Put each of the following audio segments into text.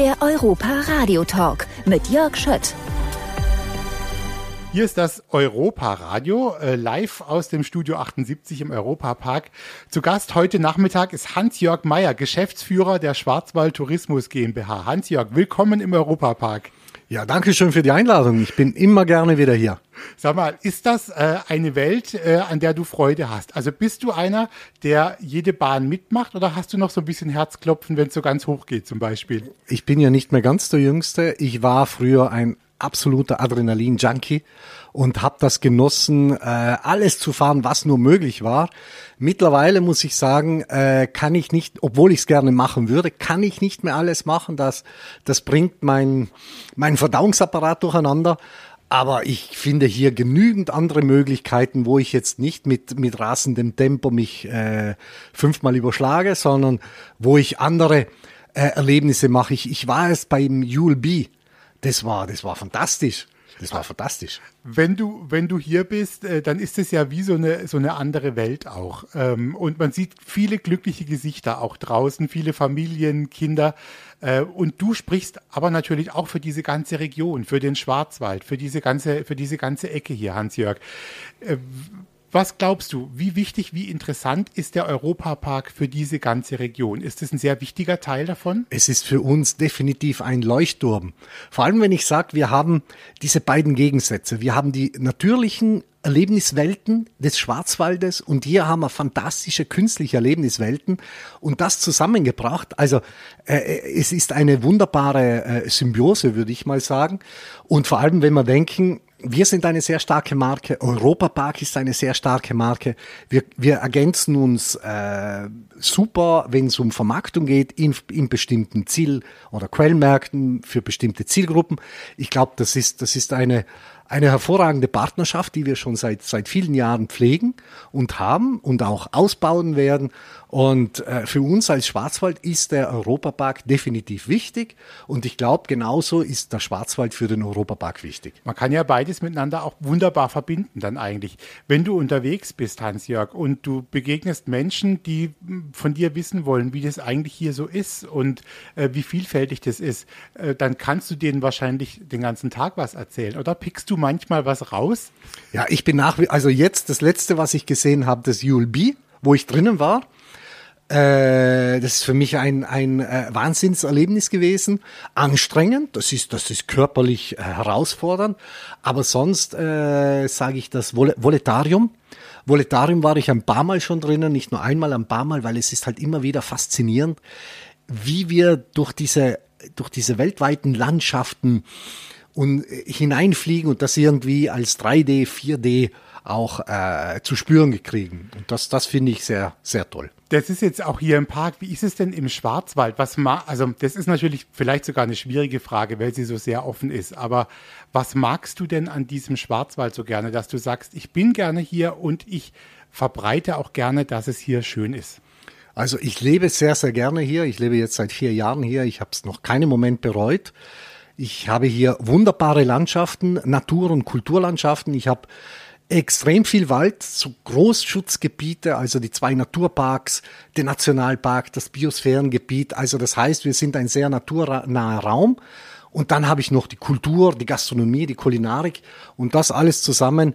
Der Europa Radio Talk mit Jörg Schött. Hier ist das Europa Radio, äh, live aus dem Studio 78 im Europapark. Zu Gast heute Nachmittag ist Hans-Jörg Meyer, Geschäftsführer der Schwarzwald Tourismus GmbH. Hans-Jörg, willkommen im Europapark. Ja, danke schön für die Einladung. Ich bin immer gerne wieder hier. Sag mal, ist das äh, eine Welt, äh, an der du Freude hast? Also bist du einer, der jede Bahn mitmacht oder hast du noch so ein bisschen Herzklopfen, wenn es so ganz hoch geht zum Beispiel? Ich bin ja nicht mehr ganz der Jüngste. Ich war früher ein absoluter Adrenalin-Junkie und habe das genossen, äh, alles zu fahren, was nur möglich war. Mittlerweile muss ich sagen, äh, kann ich nicht, obwohl ich es gerne machen würde, kann ich nicht mehr alles machen. Das, das bringt mein, mein Verdauungsapparat durcheinander. Aber ich finde hier genügend andere Möglichkeiten, wo ich jetzt nicht mit, mit rasendem Tempo mich äh, fünfmal überschlage, sondern wo ich andere äh, Erlebnisse mache. Ich, ich war es beim ULB das war, das war fantastisch. Das war fantastisch. Wenn du, wenn du hier bist, äh, dann ist es ja wie so eine, so eine andere Welt auch. Ähm, und man sieht viele glückliche Gesichter auch draußen, viele Familien, Kinder. Äh, und du sprichst aber natürlich auch für diese ganze Region, für den Schwarzwald, für diese ganze, für diese ganze Ecke hier, Hans-Jörg. Was glaubst du, wie wichtig, wie interessant ist der Europapark für diese ganze Region? Ist es ein sehr wichtiger Teil davon? Es ist für uns definitiv ein Leuchtturm. Vor allem, wenn ich sage, wir haben diese beiden Gegensätze. Wir haben die natürlichen Erlebniswelten des Schwarzwaldes und hier haben wir fantastische künstliche Erlebniswelten und das zusammengebracht. Also äh, es ist eine wunderbare äh, Symbiose, würde ich mal sagen. Und vor allem, wenn wir denken, wir sind eine sehr starke Marke, Europa Park ist eine sehr starke Marke. Wir, wir ergänzen uns äh, super, wenn es um Vermarktung geht, in, in bestimmten Ziel- oder Quellmärkten für bestimmte Zielgruppen. Ich glaube, das ist, das ist eine, eine hervorragende Partnerschaft, die wir schon seit, seit vielen Jahren pflegen und haben und auch ausbauen werden. Und äh, für uns als Schwarzwald ist der Europapark definitiv wichtig. Und ich glaube, genauso ist der Schwarzwald für den Europapark wichtig. Man kann ja beides miteinander auch wunderbar verbinden dann eigentlich. Wenn du unterwegs bist, Hans-Jörg, und du begegnest Menschen, die hm, von dir wissen wollen, wie das eigentlich hier so ist und äh, wie vielfältig das ist, äh, dann kannst du denen wahrscheinlich den ganzen Tag was erzählen. Oder pickst du manchmal was raus? Ja, ich bin nach, also jetzt das letzte, was ich gesehen habe, das ULB, wo ich drinnen war. Äh, das ist für mich ein, ein äh, Wahnsinnserlebnis gewesen. Anstrengend, das ist, das ist körperlich äh, herausfordernd. Aber sonst äh, sage ich das Vol Voletarium. Voletarium war ich ein paar Mal schon drinnen, nicht nur einmal, ein paar Mal, weil es ist halt immer wieder faszinierend, wie wir durch diese, durch diese weltweiten Landschaften und äh, hineinfliegen und das irgendwie als 3D, 4D auch äh, zu spüren gekriegen. Und das, das finde ich sehr, sehr toll. Das ist jetzt auch hier im Park. Wie ist es denn im Schwarzwald? Was ma also das ist natürlich vielleicht sogar eine schwierige Frage, weil sie so sehr offen ist. Aber was magst du denn an diesem Schwarzwald so gerne, dass du sagst, ich bin gerne hier und ich verbreite auch gerne, dass es hier schön ist? Also ich lebe sehr, sehr gerne hier. Ich lebe jetzt seit vier Jahren hier. Ich habe es noch keinen Moment bereut. Ich habe hier wunderbare Landschaften, Natur- und Kulturlandschaften. Ich habe extrem viel Wald, so Großschutzgebiete, also die zwei Naturparks, den Nationalpark, das Biosphärengebiet. Also das heißt, wir sind ein sehr naturnaher Raum. Und dann habe ich noch die Kultur, die Gastronomie, die Kulinarik und das alles zusammen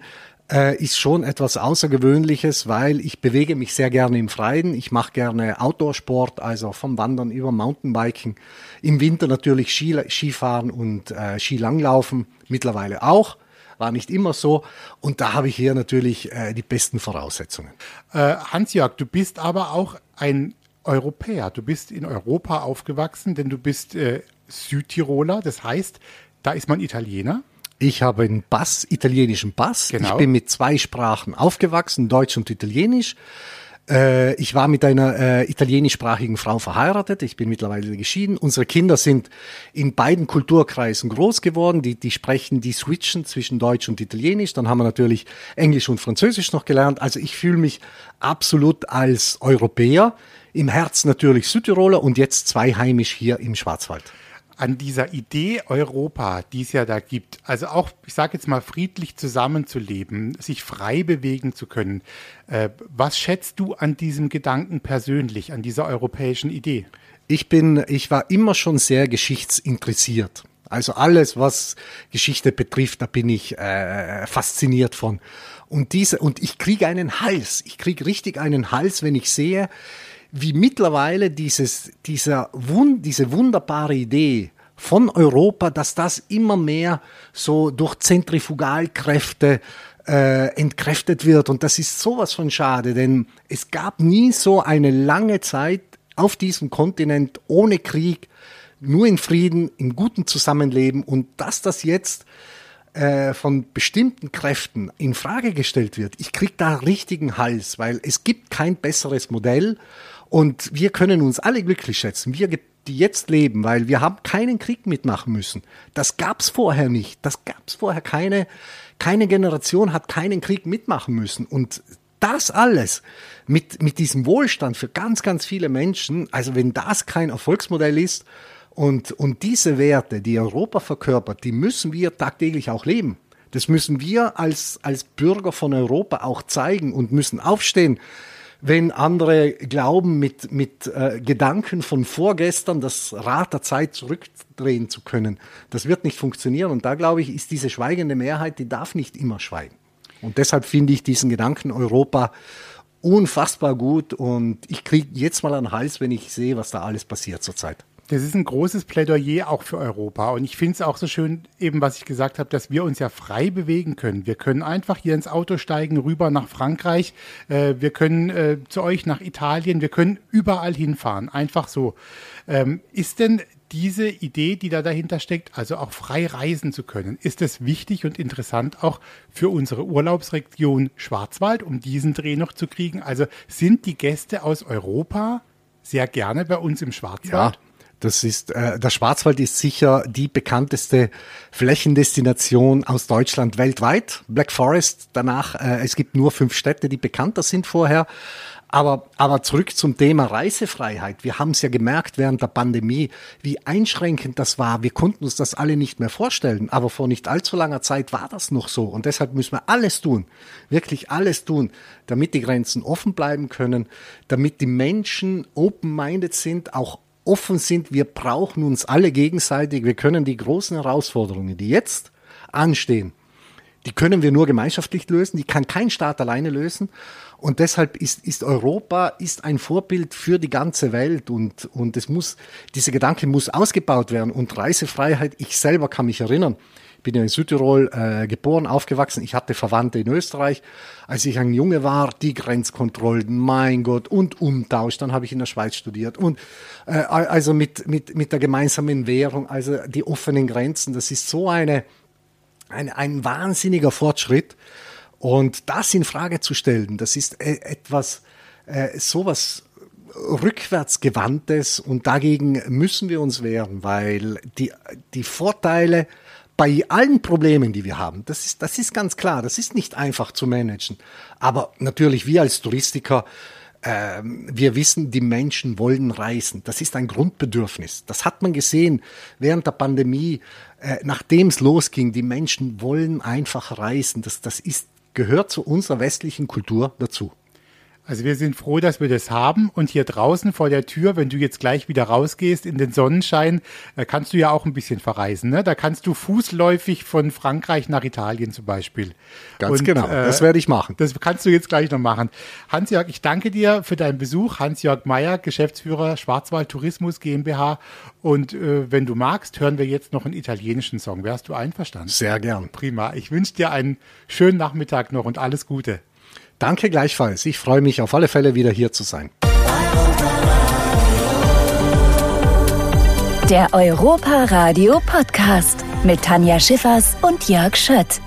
äh, ist schon etwas Außergewöhnliches, weil ich bewege mich sehr gerne im Freien. Ich mache gerne Outdoor-Sport, also vom Wandern über Mountainbiken. Im Winter natürlich Ski, Skifahren und äh, Skilanglaufen, mittlerweile auch war nicht immer so. Und da habe ich hier natürlich äh, die besten Voraussetzungen. Äh, Hans-Jörg, du bist aber auch ein Europäer. Du bist in Europa aufgewachsen, denn du bist äh, Südtiroler. Das heißt, da ist man Italiener. Ich habe einen Pass, italienischen Pass. Genau. Ich bin mit zwei Sprachen aufgewachsen, Deutsch und Italienisch. Äh, ich war mit einer äh, italienischsprachigen Frau verheiratet. Ich bin mittlerweile geschieden. Unsere Kinder sind in beiden Kulturkreisen groß geworden. Die, die sprechen, die switchen zwischen Deutsch und Italienisch. Dann haben wir natürlich Englisch und Französisch noch gelernt. Also ich fühle mich absolut als Europäer. Im Herz natürlich Südtiroler und jetzt zweiheimisch hier im Schwarzwald an dieser Idee Europa, die es ja da gibt, also auch, ich sage jetzt mal, friedlich zusammenzuleben, sich frei bewegen zu können. Äh, was schätzt du an diesem Gedanken persönlich, an dieser europäischen Idee? Ich bin, ich war immer schon sehr geschichtsinteressiert. Also alles, was Geschichte betrifft, da bin ich äh, fasziniert von. Und diese, und ich kriege einen Hals. Ich kriege richtig einen Hals, wenn ich sehe, wie mittlerweile dieses, dieser Wund, diese wunderbare Idee von Europa, dass das immer mehr so durch Zentrifugalkräfte äh, entkräftet wird. Und das ist sowas von schade, denn es gab nie so eine lange Zeit auf diesem Kontinent ohne Krieg, nur in Frieden, in gutem Zusammenleben und dass das jetzt äh, von bestimmten Kräften in Frage gestellt wird, ich krieg da richtigen Hals, weil es gibt kein besseres Modell und wir können uns alle glücklich schätzen. Wir die jetzt leben, weil wir haben keinen Krieg mitmachen müssen. Das gab's vorher nicht. Das gab's vorher keine keine Generation hat keinen Krieg mitmachen müssen und das alles mit, mit diesem Wohlstand für ganz, ganz viele Menschen, also wenn das kein Erfolgsmodell ist und, und diese Werte, die Europa verkörpert, die müssen wir tagtäglich auch leben. Das müssen wir als, als Bürger von Europa auch zeigen und müssen aufstehen, wenn andere glauben, mit, mit äh, Gedanken von vorgestern das Rad der Zeit zurückdrehen zu können. Das wird nicht funktionieren. Und da glaube ich, ist diese schweigende Mehrheit, die darf nicht immer schweigen. Und deshalb finde ich diesen Gedanken Europa unfassbar gut und ich kriege jetzt mal einen Hals, wenn ich sehe, was da alles passiert zurzeit. Das ist ein großes Plädoyer auch für Europa. Und ich finde es auch so schön, eben was ich gesagt habe, dass wir uns ja frei bewegen können. Wir können einfach hier ins Auto steigen, rüber nach Frankreich. Äh, wir können äh, zu euch nach Italien. Wir können überall hinfahren. Einfach so. Ähm, ist denn diese Idee, die da dahinter steckt, also auch frei reisen zu können, ist es wichtig und interessant auch für unsere Urlaubsregion Schwarzwald, um diesen Dreh noch zu kriegen? Also sind die Gäste aus Europa sehr gerne bei uns im Schwarzwald? Ja. Das ist, äh, der Schwarzwald ist sicher die bekannteste Flächendestination aus Deutschland weltweit. Black Forest danach, äh, es gibt nur fünf Städte, die bekannter sind vorher. Aber, aber zurück zum Thema Reisefreiheit. Wir haben es ja gemerkt während der Pandemie, wie einschränkend das war. Wir konnten uns das alle nicht mehr vorstellen. Aber vor nicht allzu langer Zeit war das noch so. Und deshalb müssen wir alles tun, wirklich alles tun, damit die Grenzen offen bleiben können, damit die Menschen open-minded sind, auch offen sind, wir brauchen uns alle gegenseitig, wir können die großen Herausforderungen, die jetzt anstehen, die können wir nur gemeinschaftlich lösen, die kann kein Staat alleine lösen. Und deshalb ist, ist Europa ist ein Vorbild für die ganze Welt und, und es muss, diese Gedanke muss ausgebaut werden. Und Reisefreiheit, ich selber kann mich erinnern, bin ja in Südtirol äh, geboren, aufgewachsen. Ich hatte Verwandte in Österreich. Als ich ein Junge war, die Grenzkontrollen, mein Gott, und Umtausch. Dann habe ich in der Schweiz studiert. Und äh, also mit, mit, mit der gemeinsamen Währung, also die offenen Grenzen, das ist so eine, ein, ein wahnsinniger Fortschritt. Und das in Frage zu stellen, das ist äh, etwas, äh, sowas rückwärtsgewandtes und dagegen müssen wir uns wehren, weil die, die Vorteile bei allen Problemen, die wir haben, das ist, das ist ganz klar, das ist nicht einfach zu managen. Aber natürlich, wir als Touristiker, äh, wir wissen, die Menschen wollen reisen. Das ist ein Grundbedürfnis. Das hat man gesehen während der Pandemie, äh, nachdem es losging. Die Menschen wollen einfach reisen. Das, das ist, gehört zu unserer westlichen Kultur dazu. Also wir sind froh, dass wir das haben. Und hier draußen vor der Tür, wenn du jetzt gleich wieder rausgehst in den Sonnenschein, äh, kannst du ja auch ein bisschen verreisen. Ne? Da kannst du fußläufig von Frankreich nach Italien zum Beispiel. Ganz Und, genau, das werde ich machen. Das kannst du jetzt gleich noch machen. Hans-Jörg, ich danke dir für deinen Besuch. Hans-Jörg Meyer, Geschäftsführer Schwarzwald Tourismus GmbH. Und äh, wenn du magst, hören wir jetzt noch einen italienischen Song. Wärst du einverstanden? Sehr gern. Prima. Ich wünsche dir einen schönen Nachmittag noch und alles Gute. Danke gleichfalls. Ich freue mich auf alle Fälle wieder hier zu sein. Der Europa Radio Podcast mit Tanja Schiffers und Jörg Schött.